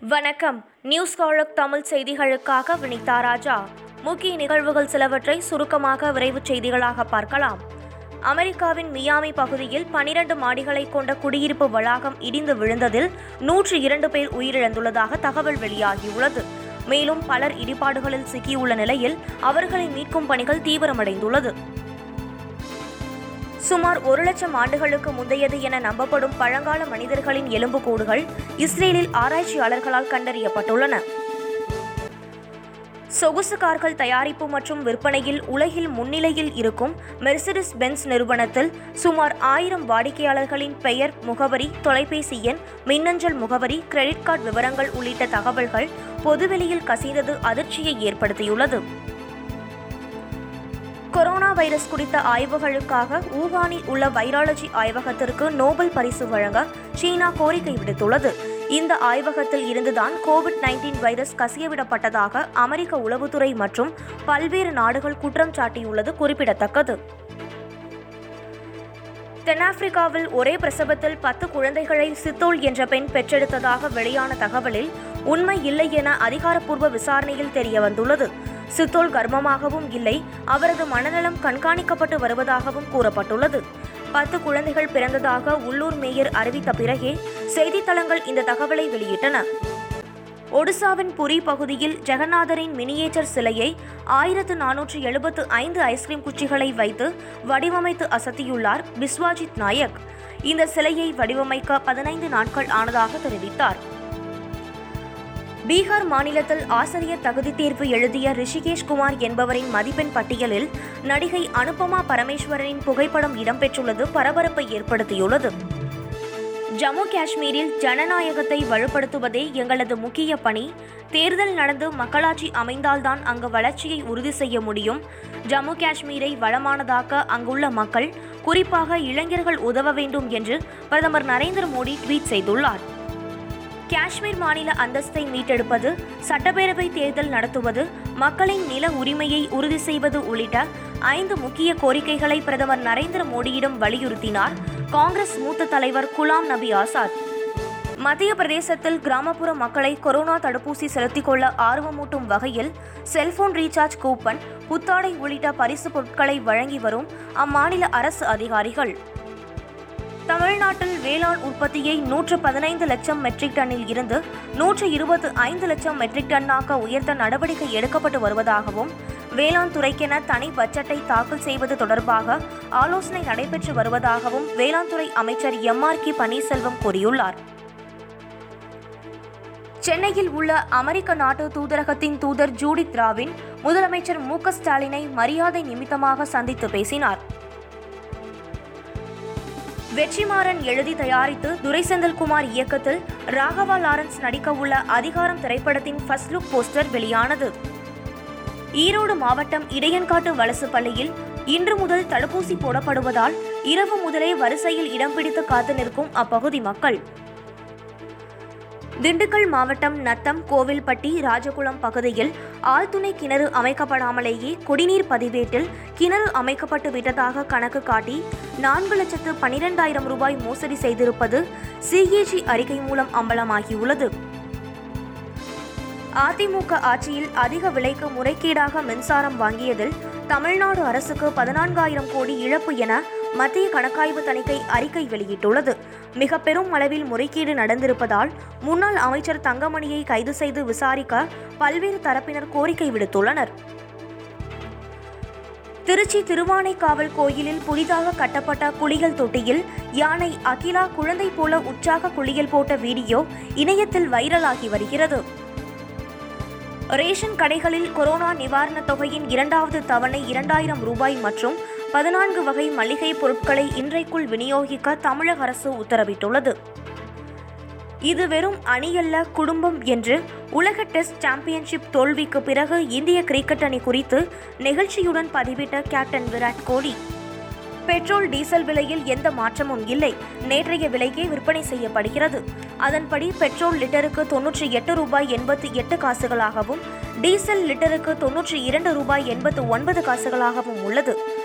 வணக்கம். நியூஸ் காலக் தமிழ் செய்திகளுக்காக வினிதா ராஜா. முக்கிய நிகழ்வுகள் சிலவற்றை சுருக்கமாக விரைவுச் செய்திகளாக பார்க்கலாம். அமெரிக்காவின் மியாமி பகுதியில் பனிரண்டு மாடிகளை கொண்ட குடியிருப்பு வளாகம் இடிந்து விழுந்ததில் நூற்று இரண்டு பேர் உயிரிழந்துள்ளதாக தகவல் வெளியாகியுள்ளது. மேலும் பலர் இடிபாடுகளில் சிக்கியுள்ள நிலையில் அவர்களை மீட்கும் பணிகள் தீவிரமடைந்துள்ளது. சுமார் ஒரு லட்சம் ஆண்டுகளுக்கு முந்தையது என நம்பப்படும் பழங்கால மனிதர்களின் எலும்புக்கூடுகள் இஸ்ரேலில் ஆராய்ச்சியாளர்களால் கண்டறியப்பட்டுள்ளன. சொகுசு கார்கள் தயாரிப்பு மற்றும் விற்பனையில் உலகில் முன்னிலையில் இருக்கும் மெர்சிடிஸ் பென்ஸ் நிறுவனத்தில் சுமார் ஆயிரம் வாடிக்கையாளர்களின் பெயர் முகவரி தொலைபேசி எண் மின்னஞ்சல் முகவரி கிரெடிட் கார்டு விவரங்கள் உள்ளிட்ட தகவல்கள் பொதுவெளியில் கசிந்தது அதிர்ச்சியை ஏற்படுத்தியுள்ளது. கொரோனா வைரஸ் குறித்த ஆய்வுகளுக்காக ஊகானில் உள்ள வைராலஜி ஆய்வகத்திற்கு நோபல் பரிசு வழங்க சீனா கோரிக்கை விடுத்துள்ளது. இந்த ஆய்வகத்தில் இருந்துதான் கோவிட் நைன்டீன் வைரஸ் கசியவிடப்பட்டதாக அமெரிக்க உளவுத்துறை மற்றும் பல்வேறு நாடுகள் குற்றம் சாட்டியுள்ளது குறிப்பிடத்தக்கது. தென்னாப்பிரிக்காவில் ஒரே பிரசவத்தில் பத்து குழந்தைகளை சித்தோல் என்ற பெண் பெற்றெடுத்ததாக வெளியான தகவலில் உண்மை இல்லை என அதிகாரப்பூர்வ விசாரணையில் தெரிய வந்துள்ளது சித்தோல் கர்ப்பமாகவும் இல்லை அவரது மனநலம் கண்காணிக்கப்பட்டு வருவதாகவும் கூறப்பட்டுள்ளது. பத்து குழந்தைகள் பிறந்ததாக உள்ளூர் மேயர் அறிவித்த பிறகே செய்தித்தளங்கள் இந்த தகவலை வெளியிட்டன. ஒடிசாவின் புரி பகுதியில் ஜெகநாதரின் மினியேச்சர் சிலையை ஆயிரத்து நானூற்று எழுபத்து ஐந்து ஐஸ்கிரீம் குச்சிகளை வைத்து வடிவமைத்து அசத்தியுள்ளார் பிஸ்வாஜித் நாயக். இந்த சிலையை வடிவமைக்க பதினைந்து நாட்கள் ஆனதாக தெரிவித்தார். பீகார் மாநிலத்தில் ஆசிரியர் தகுதி தேர்வு எழுதிய ரிஷிகேஷ் குமார் என்பவரின் மதிப்பெண் பட்டியலில் நடிகை அனுபமா பரமேஸ்வரனின் புகைப்படம் இடம்பெற்றுள்ளது பரபரப்பை ஏற்படுத்தியுள்ளது. ஜம்மு காஷ்மீரில் ஜனநாயகத்தை வலுப்படுத்துவதே எங்களது முக்கிய பணி. தேர்தல் நடந்து மக்களாட்சி அமைந்தால்தான் அங்கு வளர்ச்சியை உறுதி செய்ய முடியும். ஜம்மு காஷ்மீரை வளமானதாக்க அங்குள்ள மக்கள் குறிப்பாக இளைஞர்கள் உதவ வேண்டும் என்று பிரதமர் நரேந்திர மோடி ட்வீட் செய்துள்ளார். காஷ்மீர் மாநில அந்தஸ்தை மீட்டெடுப்பது சட்டப்பேரவை தேர்தல் நடத்துவது மக்களின் நில உரிமையை உறுதி செய்வது உள்ளிட்ட ஐந்து முக்கிய கோரிக்கைகளை பிரதமர் நரேந்திர மோடியிடம் வலியுறுத்தினார் காங்கிரஸ் மூத்த தலைவர் குலாம் நபி ஆசாத். மத்திய பிரதேசத்தில் கிராமப்புற மக்களை கொரோனா தடுப்பூசி செலுத்திக் கொள்ள ஆர்வமூட்டும் வகையில் செல்போன் ரீசார்ஜ் கூப்பன் புத்தாடை உள்ளிட்ட பரிசு பொருட்களை வழங்கி வரும் அம்மாநில அரசு அதிகாரிகள். தமிழ்நாட்டில் வேளாண் உற்பத்தியை நூற்று பதினைந்து லட்சம் மெட்ரிக் டன்னில் இருந்து நூற்று இருபத்து ஐந்து லட்சம் மெட்ரிக் டன்னாக உயர்த்த நடவடிக்கை எடுக்கப்பட்டு வருவதாகவும் வேளாண் துறைக்கென தனி பட்ஜெட்டை தாக்கல் செய்வது தொடர்பாக ஆலோசனை நடைபெற்று வருவதாகவும் வேளாண் துறை அமைச்சர் எம் ஆர் கே பன்னீர்செல்வம் கூறியுள்ளார். சென்னையில் உள்ள அமெரிக்க நாட்டு தூதரகத்தின் தூதர் ஜூடித் ராவின் முதலமைச்சர் மு க ஸ்டாலினை மரியாதை நிமித்தமாக சந்தித்து பேசினார். வெற்றிமாறன் எழுதி தயாரித்து துரைசெந்தில்குமார் இயக்கத்தில் ராகவா லாரன்ஸ் நடிக்க உள்ள அதிகாரம் திரைப்படத்தின் ஃபர்ஸ்ட் லுக் போஸ்டர் வெளியானது. ஈரோடு மாவட்டம் இடையன்காட்டு வலசு பள்ளியில் இன்று முதல் தடுப்பூசி போடப்படுவதால் இரவு முதலே வரிசையில் இடம் பிடித்து காத்து நிற்கும் அப்பகுதி மக்கள். திண்டுக்கல் மாவட்டம் நத்தம் கோவில்பட்டி ராஜகுளம் பகுதியில் ஆழ்துணை கிணறு அமைக்கப்படாமலேயே குடிநீர் பதிவேட்டில் கிணறு அமைக்கப்பட்டு விட்டதாக கணக்கு காட்டி நான்கு லட்சத்து பனிரெண்டாயிரம் ரூபாய் மோசடி செய்திருப்பது சிஏஜி அறிக்கை மூலம் அம்பலமாகியுள்ளது. அதிமுக ஆட்சியில் அதிக விலைக்கு முறைகேடாக மின்சாரம் வாங்கியதில் தமிழ்நாடு அரசுக்கு பதினான்காயிரம் கோடி இழப்பு என மத்திய கணக்காய்வு தணிக்கை அறிக்கை வெளியிட்டுள்ளது. மிக பெரும் அளவில் முறைகேடு நடந்திருப்பதால் முன்னாள் அமைச்சர் தங்கமணியை கைது செய்து விசாரிக்க பல்வேறு தரப்பினர் கோரிக்கை விடுத்துள்ளனர். திருச்சி திருவானைக்காவல் கோயிலில் புதிதாக கட்டப்பட்ட குளியல் தொட்டியில் யானை அகிலா குழந்தை போல உற்சாக குளியல் போட்ட வீடியோ இணையத்தில் வைரலாகி வருகிறது. ரேஷன் கடைகளில் கொரோனா நிவாரணத் தொகையின் இரண்டாவது தவணை இரண்டாயிரம் ரூபாய் மற்றும் பதினான்கு வகை மளிகை பொருட்களை இன்றைக்குள் விநியோகிக்க தமிழக அரசு உத்தரவிட்டுள்ளது. இது வெறும் அணியல்ல குடும்பம் என்று உலக டெஸ்ட் சாம்பியன்ஷிப் தோல்விக்கு பிறகு இந்திய கிரிக்கெட் அணி குறித்து நிகழ்ச்சியுடன் பதிவிட்ட captain Virat Kohli. Petrol diesel விலையில் எந்த மாற்றமும் இல்லை. நேற்றைய விலைக்கே விற்பனை செய்யப்படுகிறது. அதன்படி பெட்ரோல் லிட்டருக்கு தொன்னூற்றி எட்டு ரூபாய் எண்பத்தி எட்டு காசுகளாகவும் டீசல் லிட்டருக்கு தொன்னூற்றி இரண்டு ரூபாய் எண்பத்து ஒன்பது காசுகளாகவும் உள்ளது.